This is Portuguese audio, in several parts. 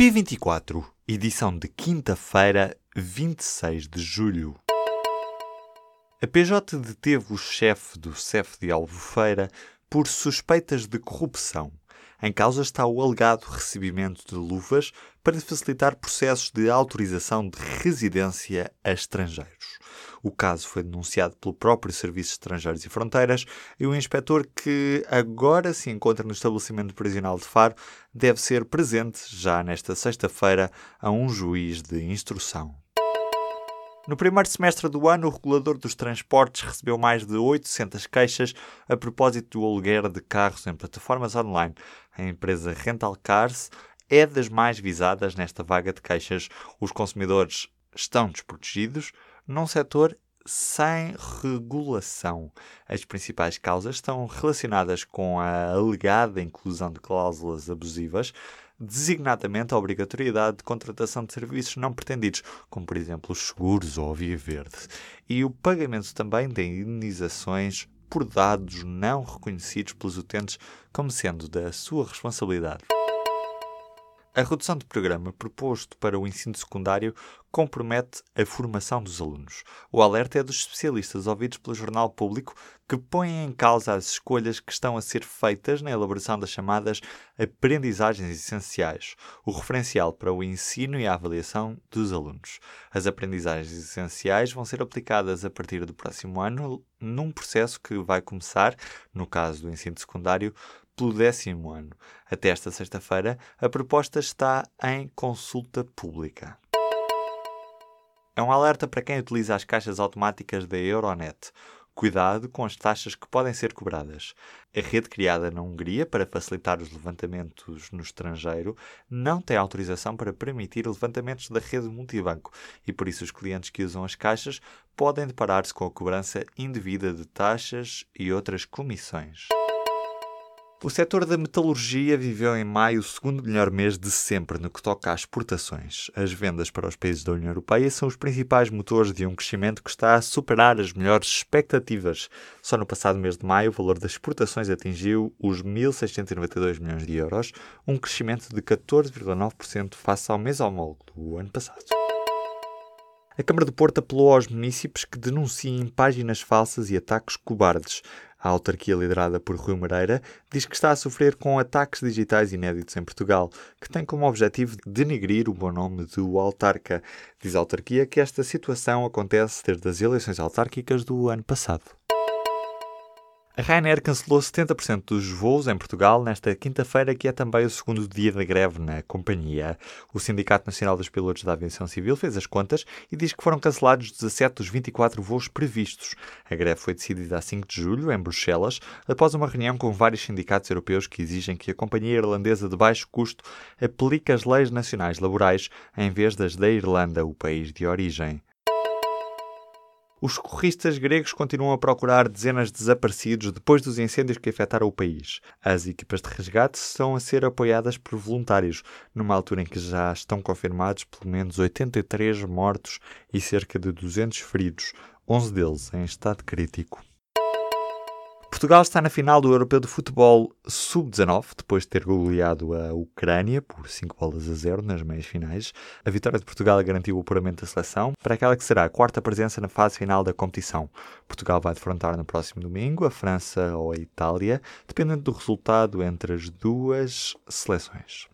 P24, edição de quinta-feira, 26 de julho. A PJ deteve o chefe do CEF de Albufeira por suspeitas de corrupção. Em causa está o alegado recebimento de luvas para facilitar processos de autorização de residência a estrangeiros. O caso foi denunciado pelo próprio Serviço de Estrangeiros e Fronteiras e o inspetor que agora se encontra no estabelecimento prisional de Faro deve ser presente já nesta sexta-feira a um juiz de instrução. No primeiro semestre do ano, o regulador dos transportes recebeu mais de 800 queixas a propósito do aluguer de carros em plataformas online. A empresa Rental Cars é das mais visadas nesta vaga de queixas. Os consumidores estão desprotegidos num setor sem regulação. As principais causas estão relacionadas com a alegada inclusão de cláusulas abusivas, designadamente a obrigatoriedade de contratação de serviços não pretendidos, como por exemplo os seguros ou a via verde, e o pagamento também de indenizações por dados não reconhecidos pelos utentes como sendo da sua responsabilidade. A redução de programa proposto para o ensino secundário compromete a formação dos alunos. O alerta é dos especialistas ouvidos pelo Jornal Público que põem em causa as escolhas que estão a ser feitas na elaboração das chamadas aprendizagens essenciais, o referencial para o ensino e a avaliação dos alunos. As aprendizagens essenciais vão ser aplicadas a partir do próximo ano num processo que vai começar, no caso do ensino secundário, pelo décimo ano. Até esta sexta-feira, a proposta está em consulta pública. É um alerta para quem utiliza as caixas automáticas da Euronet. Cuidado com as taxas que podem ser cobradas. A rede criada na Hungria para facilitar os levantamentos no estrangeiro não tem autorização para permitir levantamentos da rede multibanco e por isso os clientes que usam as caixas podem deparar-se com a cobrança indevida de taxas e outras comissões. O setor da metalurgia viveu em maio o segundo melhor mês de sempre no que toca às exportações. As vendas para os países da União Europeia são os principais motores de um crescimento que está a superar as melhores expectativas. Só no passado mês de maio, o valor das exportações atingiu os 1.692 milhões de euros, um crescimento de 14,9% face ao mês homólogo do ano passado. A Câmara do Porto apelou aos municípios que denunciem páginas falsas e ataques cobardes. A autarquia liderada por Rui Moreira diz que está a sofrer com ataques digitais inéditos em Portugal, que tem como objetivo denigrir o bom nome do autarca. Diz a autarquia que esta situação acontece desde as eleições autárquicas do ano passado. A Ryanair cancelou 70% dos voos em Portugal nesta quinta-feira, que é também o segundo dia da greve na companhia. O Sindicato Nacional dos Pilotos da Aviação Civil fez as contas e diz que foram cancelados 17 dos 24 voos previstos. A greve foi decidida a 5 de julho, em Bruxelas, após uma reunião com vários sindicatos europeus que exigem que a companhia irlandesa de baixo custo aplique as leis nacionais laborais em vez das da Irlanda, o país de origem. Os socorristas gregos continuam a procurar dezenas de desaparecidos depois dos incêndios que afetaram o país. As equipas de resgate estão a ser apoiadas por voluntários, numa altura em que já estão confirmados pelo menos 83 mortos e cerca de 200 feridos, 11 deles em estado crítico. Portugal está na final do Europeu de Futebol Sub-19, depois de ter goleado a Ucrânia por 5 bolas a 0 nas meias finais. A vitória de Portugal garantiu o apuramento da seleção para aquela que será a quarta presença na fase final da competição. Portugal vai defrontar no próximo domingo a França ou a Itália, dependendo do resultado entre as duas seleções.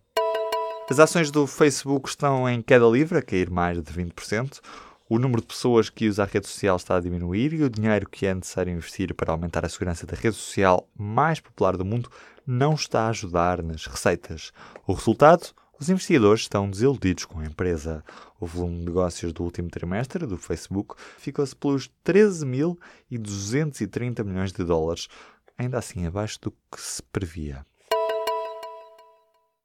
As ações do Facebook estão em queda livre, a cair mais de 20%. O número de pessoas que usa a rede social está a diminuir e o dinheiro que é necessário investir para aumentar a segurança da rede social mais popular do mundo não está a ajudar nas receitas. O resultado? Os investidores estão desiludidos com a empresa. O volume de negócios do último trimestre do Facebook ficou-se pelos 13.230 milhões de dólares, ainda assim abaixo do que se previa.